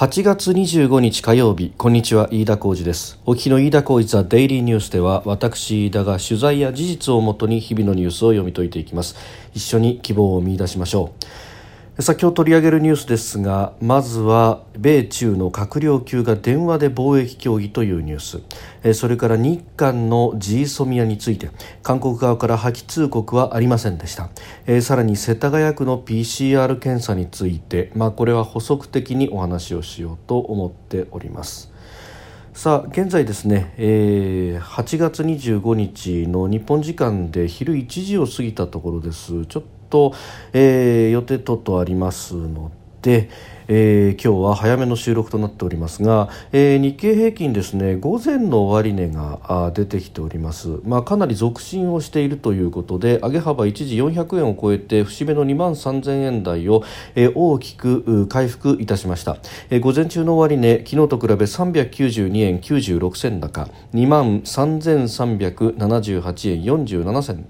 8月25日火曜日。こんにちは飯田浩二です。お聞きの飯田浩二ザデイリーニュースでは私飯田が取材や事実をもとに日々のニュースを読み解いていきます。一緒に希望を見出しましょう。先ほど取り上げるニュースですがまずは米中の閣僚級が電話で貿易協議というニュース。それから日韓の GSOMIA について韓国側から破棄通告はありませんでした。さらに世田谷区の PCR 検査について、まあ、これは補足的にお話をしようと思っております。さあ現在ですね、えー、8月25日の日本時間で昼1時を過ぎたところです。ちょっと、えー、予定等々ありますので、えー、今日は早めの収録となっておりますが、えー、日経平均ですね午前の終値が出てきております、まあ、かなり続伸をしているということで上げ幅一時400円を超えて節目の2万3000円台を、えー、大きく回復いたしました、えー、午前中の終値昨日と比べ392円96銭高2万3378円47銭。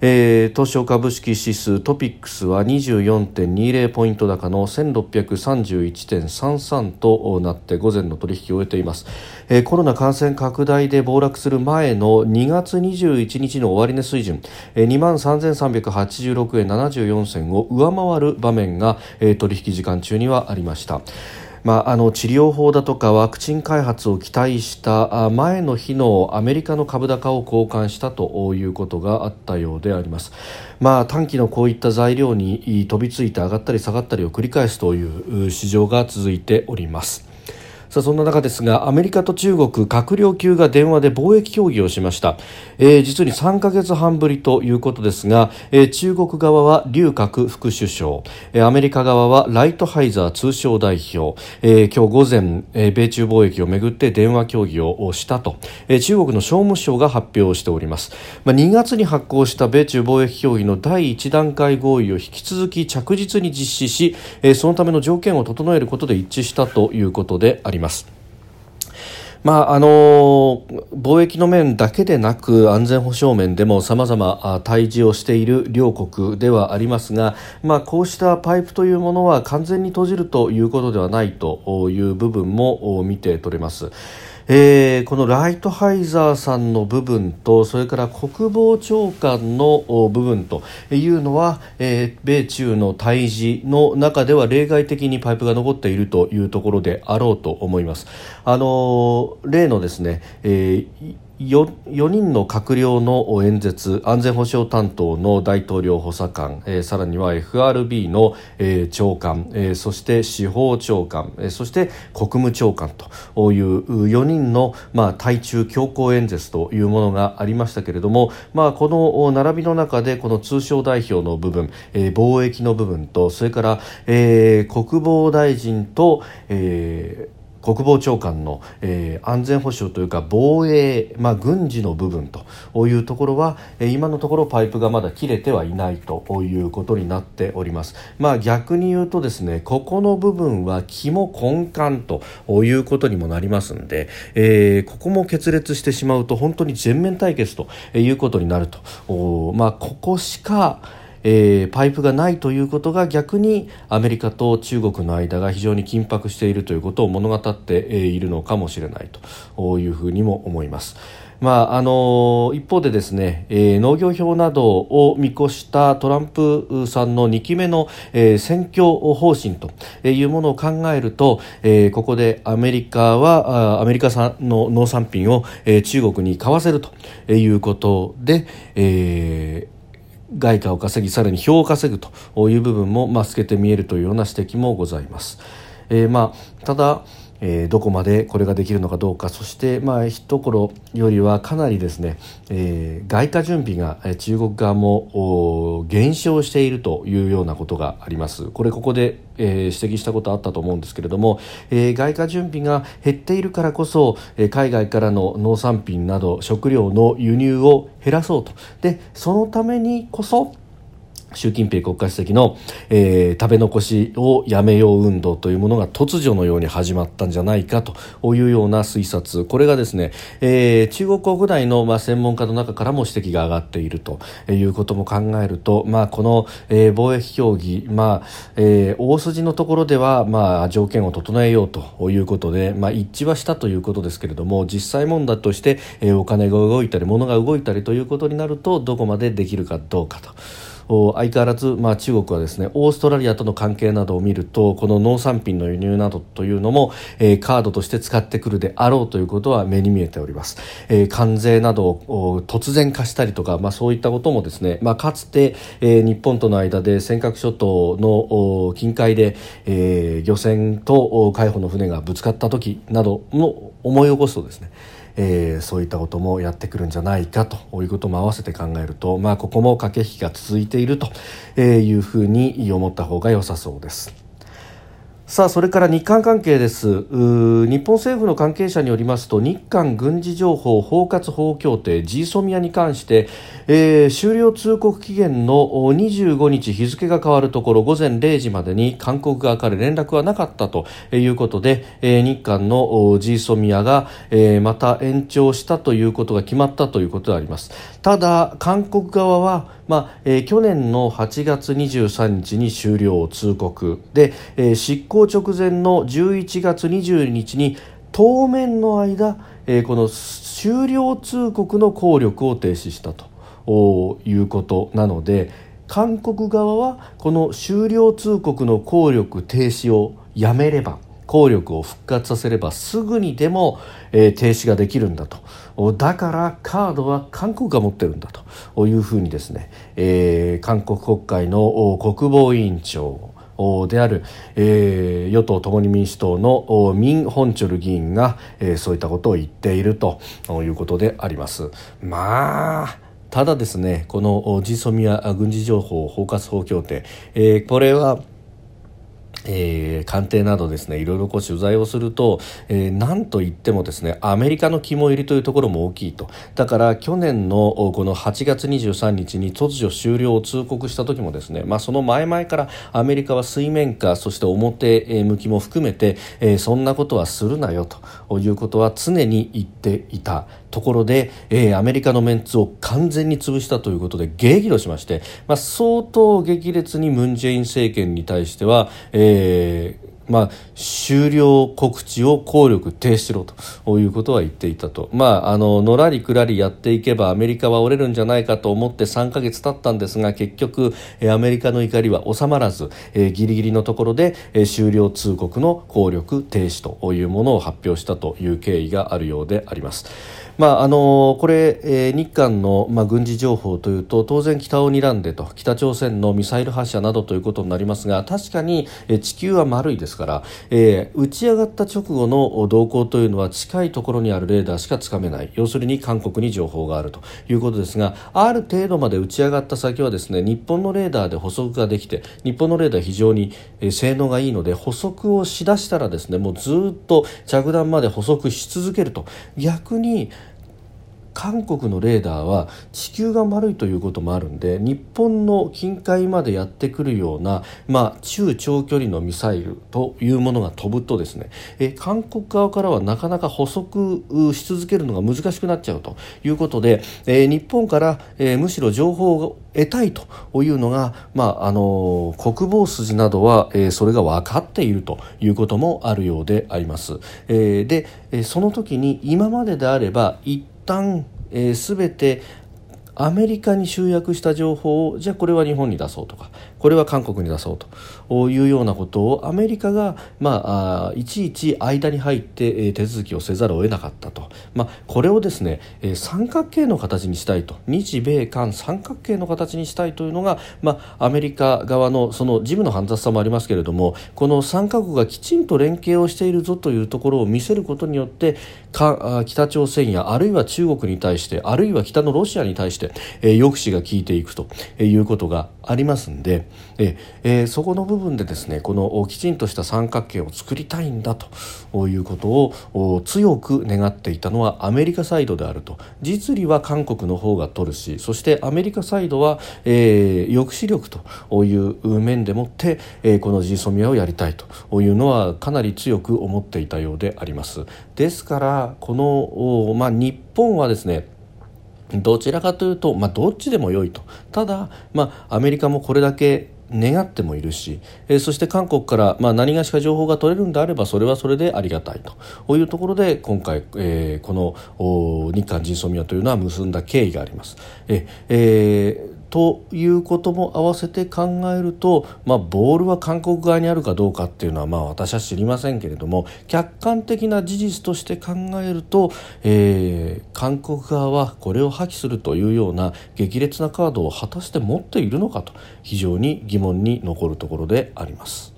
えー、東証株式指数トピックスは24.20ポイント高の1631.33となって午前の取引を終えています、えー、コロナ感染拡大で暴落する前の2月21日の終値水準、えー、2万3386円74銭を上回る場面が、えー、取引時間中にはありました。まあ、あの治療法だとかワクチン開発を期待した前の日のアメリカの株高を交換したということがあったようであります。まあ、短期のこういった材料に飛びついて上がったり下がったりを繰り返すという市場が続いております。さあそんな中ですがアメリカと中国閣僚級が電話で貿易協議をしました、えー、実に3ヶ月半ぶりということですが、えー、中国側は劉鶴副首相、えー、アメリカ側はライトハイザー通商代表、えー、今日午前、えー、米中貿易をめぐって電話協議をしたと、えー、中国の商務省が発表しております、まあ、2月に発行した米中貿易協議の第1段階合意を引き続き着実に実施し、えー、そのための条件を整えることで一致したということであります。ます。まああの貿易の面だけでなく安全保障面でもさまざま対峙をしている両国ではありますが、まあ、こうしたパイプというものは完全に閉じるということではないという部分も見て取れます。えー、このライトハイザーさんの部分とそれから国防長官の部分というのは、えー、米中の対峙の中では例外的にパイプが残っているというところであろうと思います。あの例のですね、えー 4, 人の閣僚の演説安全保障担当の大統領補佐官、えー、さらには FRB の、えー、長官、えー、そして司法長官、えー、そして国務長官という4人の、まあ、対中強行演説というものがありましたけれども、まあ、この並びの中でこの通商代表の部分、えー、貿易の部分とそれから、えー、国防大臣と、えー国防長官の、えー、安全保障というか防衛、まあ、軍事の部分というところは、えー、今のところパイプがまだ切れてはいないということになっております。まあ、逆に言うとですねここの部分は肝根幹ということにもなりますんで、えー、ここも決裂してしまうと本当に全面対決ということになると。まあ、ここしかえー、パイプがないということが逆にアメリカと中国の間が非常に緊迫しているということを物語っているのかもしれないというふうにも思います。まああの一方でですね、えー、農業票などを見越したトランプさんの2期目の、えー、選挙方針というものを考えると、えー、ここでアメリカはアメリカ産の農産品を、えー、中国に買わせるということで、えー外貨を稼ぎさらに票を稼ぐという部分も、まあ、透けて見えるというような指摘もございます。えー、まあ、ただえー、どこまでこれができるのかどうか。そしてまあ一頃よりはかなりですね、えー、外貨準備が中国側も減少しているというようなことがあります。これここで、えー、指摘したことあったと思うんですけれども、えー、外貨準備が減っているからこそ、えー、海外からの農産品など食料の輸入を減らそうと。でそのためにこそ習近平国家主席の、えー、食べ残しをやめよう運動というものが突如のように始まったんじゃないかというような推察これがですね、えー、中国国内の、まあ、専門家の中からも指摘が上がっているということも考えると、まあ、この、えー、貿易協議、まあえー、大筋のところでは、まあ、条件を整えようということで、まあ、一致はしたということですけれども実際問題として、えー、お金が動いたり物が動いたりということになるとどこまでできるかどうかと。相変わらず、まあ、中国はですねオーストラリアとの関係などを見るとこの農産品の輸入などというのも、えー、カードとして使ってくるであろうということは目に見えております、えー、関税などを突然化したりとか、まあ、そういったこともですね、まあ、かつて、えー、日本との間で尖閣諸島の近海で、えー、漁船と海保の船がぶつかった時などの思い起こすとですねえー、そういったこともやってくるんじゃないかということも合わせて考えると、まあ、ここも駆け引きが続いているというふうに思った方が良さそうです。さあそれから日韓関係です。日本政府の関係者によりますと日韓軍事情報包括法協定 GSOMIA に関して、えー、終了通告期限の25日日付が変わるところ午前0時までに韓国側から連絡はなかったということで、えー、日韓の GSOMIA が、えー、また延長したということが決まったということであります。ただ韓国側はまあえー、去年の8月23日に終了通告。で、えー、執行直前の11月22日に当面の間、えー、この終了通告の効力を停止したと。いうことなので韓国側はこの終了通告の効力停止をやめれば効力を復活させればすぐにでも、えー、停止ができるんだと。だからカードは韓国が持ってるんだというふうにですね、えー、韓国国会の国防委員長である、えー、与党共に民主党のミン・ホンチョル議員が、えー、そういったことを言っているということであります。まあただですねこのジソミア軍事情報包括法協定、えー、これはえー、官邸などですねいろいろこう取材をすると、えー、なんといってもですねアメリカの肝入りというところも大きいと。だから去年のこの8月23日に突如終了を通告した時もですね、まあ、その前々からアメリカは水面下そして表向きも含めて、えー、そんなことはするなよということは常に言っていた。ところで、えー、アメリカのメンツを完全に潰したということで激怒しまして、まあ、相当激烈にムン・ジェイン政権に対しては、えーまあ、終了告知を効力停止しろということは言っていたと、まあ、あののらりくらりやっていけばアメリカは折れるんじゃないかと思って3か月経ったんですが結局アメリカの怒りは収まらず、えー、ギリギリのところで、えー、終了通告の効力停止というものを発表したという経緯があるようであります。まああのこれ、えー、日韓の、まあ、軍事情報というと当然北を睨んでと北朝鮮のミサイル発射などということになりますが確かに、えー、地球は丸いですですから、えー、打ち上がった直後の動向というのは近いところにあるレーダーしかつかめない。要するに韓国に情報があるということですがある程度まで打ち上がった先はですね日本のレーダーで補足ができて日本のレーダー非常に、性能がいいので補足をしだしたらですねもうずっと着弾まで補足し続けると。逆に韓国のレーダーは地球が丸いということもあるんで日本の近海までやってくるような、まあ、中長距離のミサイルというものが飛ぶとですねえ韓国側からはなかなか補足し続けるのが難しくなっちゃうということで、えー、日本から、えー、むしろ情報を得たいというのが、まあ、あの国防筋などは、えー、それが分かっているということもあるようであります。えー、でその時に今までであれば一旦、えー、全てアメリカに集約した情報をじゃあこれは日本に出そうとか。これは韓国に出そうと。いうようなことをアメリカが、まあ、いちいち間に入って手続きをせざるを得なかったと、まあ、これをですね三角形の形にしたいと。日米韓三角形の形にしたいというのが、まあ、アメリカ側のその事務の煩雑さもありますけれどもこの3カ国がきちんと連携をしているぞというところを見せることによってか北朝鮮やあるいは中国に対してあるいは北のロシアに対して、え抑止が効いていくということがありますんでええー、そこの部分でですねこのきちんとした三角形を作りたいんだということを強く願っていたのはアメリカサイドであると。実利は韓国の方が取るしそしてアメリカサイドは、えー、抑止力という面でもって、えー、このジーソミアをやりたいというのはかなり強く思っていたようであります。ですからこの、まあ、日本はですねどちらかというと、まあ、どっちでも良いとただ、まあ、アメリカもこれだけ願ってもいるし、えー、そして韓国から、まあ、何がしか情報が取れるんであればそれはそれでありがたいというところで今回、えー、この日韓人ソミアというのは結んだ経緯があります。ええーということも合わせて考えると、まあ、ボールは韓国側にあるかどうかっていうのは、まあ、私は知りませんけれども客観的な事実として考えると、えー、韓国側はこれを破棄するというような激烈なカードを果たして持っているのかと非常に疑問に残るところであります。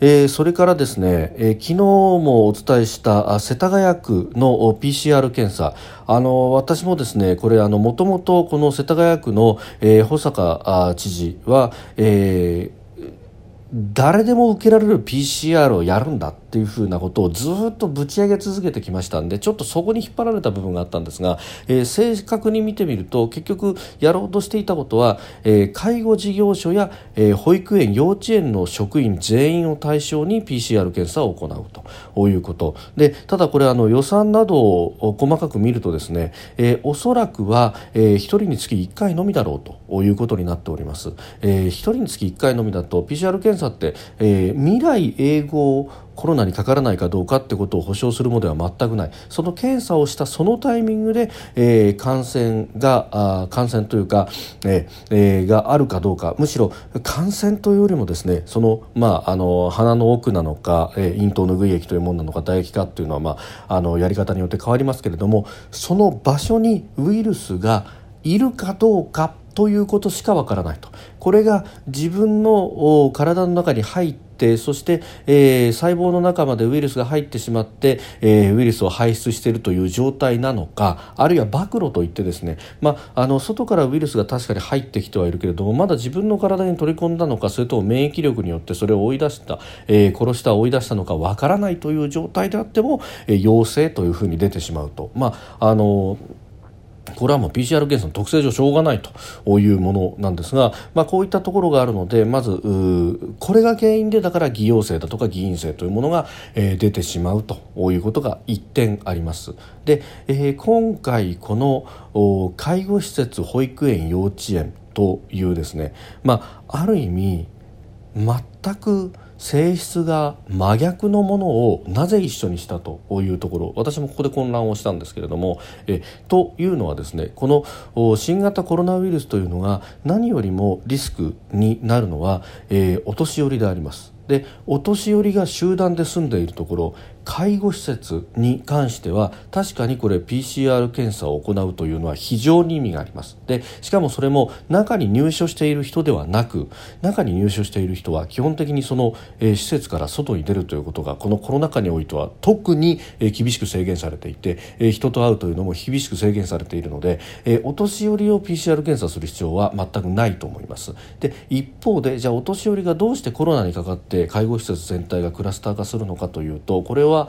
えー、それからですね、えー、昨日もお伝えした世田谷区の PCR 検査。あの私もですねこれあのもともとこの世田谷区の、えー、保坂知事は、えー誰でも受けられる PCR をやるんだっていうふうなことをずっとぶち上げ続けてきましたんでちょっとそこに引っ張られた部分があったんですが、えー、正確に見てみると結局やろうとしていたことは、えー、介護事業所や、えー、保育園幼稚園の職員全員を対象に PCR 検査を行うということ。でただこれあの予算などを細かく見るとですね、えー、おそらくは、えー、1人につき1回のみだろうということになっております、えー、1人につき1回のみだと PCR 検査査って、えー、未来永劫コロナにかからないかどうかってことを保証するものでは全くない。その検査をしたそのタイミングで、えー、感染があ感染というか、えーえー、があるかどうか。むしろ感染というよりもですねその,、まあ、あの鼻の奥なのか、えー、咽頭拭い液というものなのか唾液かっていうのは、まあ、あのやり方によって変わりますけれどもその場所にウイルスがいるかどうかということしかわからないとこれが自分の体の中に入ってそして、えー、細胞の中までウイルスが入ってしまって、えー、ウイルスを排出しているという状態なのかあるいは暴露といってですね、まあ、あの外からウイルスが確かに入ってきてはいるけれどもまだ自分の体に取り込んだのかそれとも免疫力によってそれを追い出した、えー、殺した追い出したのかわからないという状態であっても、え、陽性というふうに出てしまうと。まああのこれはもう PCR 検査の特性上しょうがないというものなんですが、まあ、こういったところがあるのでまずこれが原因でだから偽陽性だとか偽陰性というものが、えー、出てしまうということが一点あります。で、えー、今回この介護施設保育園幼稚園というですね、まあ、ある意味全く性質が真逆のものをなぜ一緒にしたというところ私もここで混乱をしたんですけれどもえというのはですねこの新型コロナウイルスというのが何よりもリスクになるのは、えー、お年寄りであります。でお年寄りが集団で住んでいるところ介護施設に関しては確かにこれ PCR 検査を行うというのは非常に意味があります。でしかもそれも中に入所している人ではなく中に入所している人は基本的にその、えー、施設から外に出るということがこのコロナ禍においては特に、えー、厳しく制限されていて、えー、人と会うというのも厳しく制限されているので、えー、お年寄りを PCR 検査する必要は全くないと思います。で一方でじゃあお年寄りがどうしてコロナにかかって介護施設全体がクラスター化するのかというとこれはは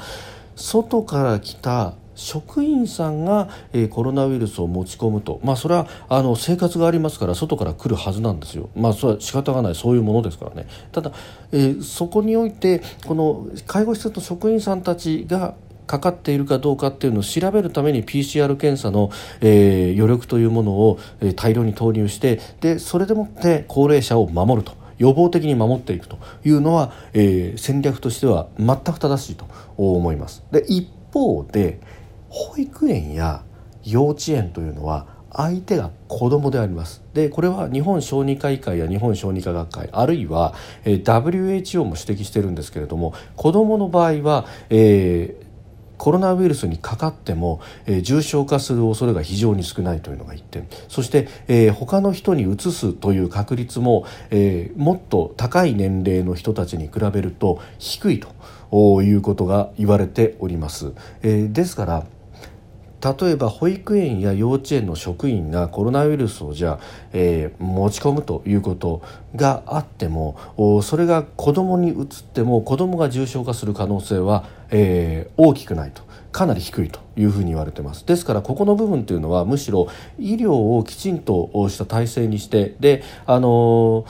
外から来た職員さんが、え、コロナウイルスを持ち込むと、まあ、それはあの生活がありますから外から来るはずなんですよ、まあ、それは仕方がない。そういうものですからね。ただ、えー、そこにおいてこの介護施設の職員さんたちがかかっているかどうかっていうのを調べるために PCR 検査の、えー、余力というものを、え、大量に投入してでそれでもって高齢者を守ると。予防的に守っていくというのは、えー、戦略としては全く正しいと思います。で一方で保育園や幼稚園というのは相手が子供でありますでこれは日本小児科医会や日本小児科学会あるいは、えー、WHO も指摘してるんですけれども子供の場合は、えー、コロナウイルスにかかっても、えー、重症化する恐れが非常に少ないというのが1点そして、えー、他の人にうつすという確率も、えー、もっと高い年齢の人たちに比べると低いということが言われております。えー、ですから例えば保育園や幼稚園の職員がコロナウイルスをじゃあ、えー、持ち込むということがあってもそれが子どもにうつっても子どもが重症化する可能性は、えー、大きくないと。かなり低いというふうに言われてますですからここの部分というのはむしろ医療をきちんとした体制にしてであの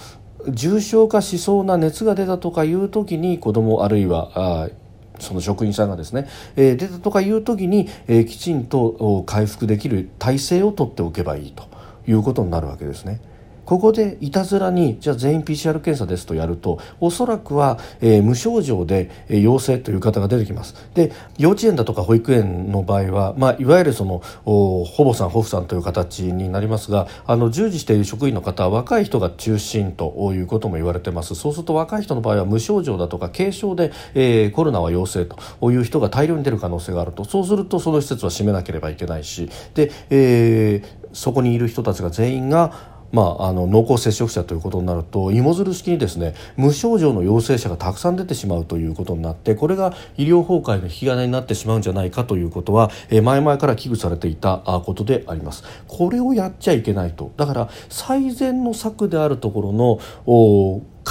重症化しそうな熱が出たとかいう時に子どもあるいはあその職員さんがですね、えー、出たとかいう時に、えー、きちんと回復できる体制をとっておけばいいということになるわけですね。ここでいたずらにじゃあ全員 PCR 検査ですとやるとおそらくは、えー、無症状で、えー、陽性という方が出てきます。で幼稚園だとか保育園の場合は、まあ、いわゆるそのお保母さん保父さんという形になりますがあの従事している職員の方は若い人が中心ということも言われてます。そうすると若い人の場合は無症状だとか軽症で、えー、コロナは陽性という人が大量に出る可能性があると。そうするとその施設は閉めなければいけないしで、えー、そこにいる人たちが全員がまあ、あの濃厚接触者ということになると芋づる式にですね無症状の陽性者がたくさん出てしまうということになってこれが医療崩壊の引き金になってしまうんじゃないかということは、え前々から危惧されていたことであります。これをやっちゃいけないとだから最善の策であるところの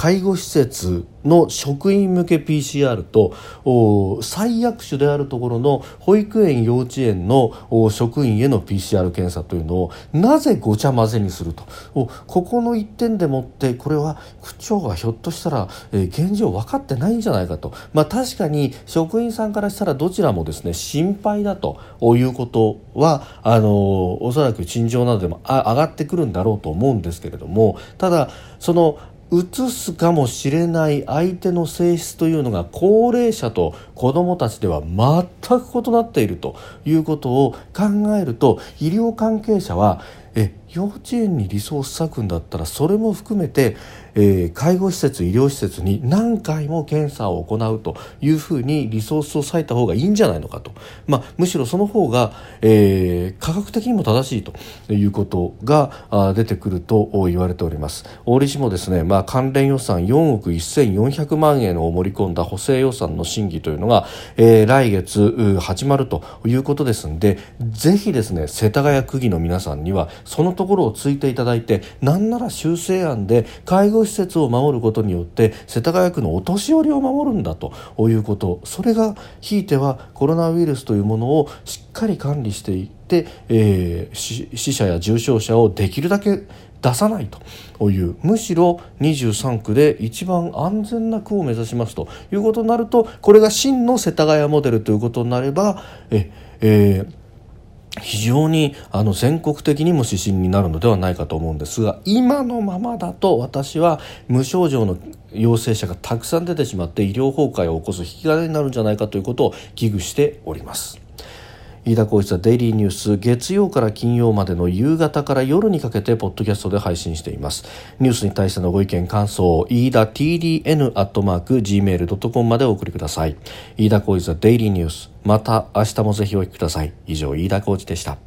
介護施設の職員向け PCR と最悪種であるところの保育園幼稚園の職員への PCR 検査というのをなぜごちゃ混ぜにすると。ここの一点でもってこれは区長はひょっとしたら、えー、現状分かってないんじゃないかと、まあ、確かに職員さんからしたらどちらもですね心配だということはあのおそらく陳情などでも上がってくるんだろうと思うんですけれどもただその移すかもしれない相手の性質というのが高齢者と子どもたちでは全く異なっているということを考えると医療関係者はえ幼稚園にリソース割くんだったらそれも含めてえー、介護施設医療施設に何回も検査を行うというふうにリソースを割いた方がいいんじゃないのかと、まあ、むしろその方が、えー、科学的にも正しいということが出てくると言われております。大利氏もですね、まあ、関連予算4億1400万円を盛り込んだ補正予算の審議というのが、えー、来月始まるということですんでぜひですね世田谷区議の皆さんにはそのところをついていただいてなんなら修正案で介護施設を守ることによって世田谷区のお年寄りを守るんだということ。それがひいてはコロナウイルスというものをしっかり管理していって、えー、死者や重症者をできるだけ出さないという。むしろ23区で一番安全な区を目指しますということになるとこれが真の世田谷モデルということになればえ、えー非常にあの全国的にも指針になるのではないかと思うんですが今のままだと私は無症状の陽性者がたくさん出てしまって医療崩壊を起こす引き金になるんじゃないかということを危惧しております。飯田浩一はデイリーニュース月曜から金曜までの夕方から夜にかけてポッドキャストで配信しています。ニュースに対してのご意見感想飯田 TDN アットマーク Gmail.com までお送りください。飯田浩一はデイリーニュース。また明日もぜひお聞きください。以上飯田浩一でした。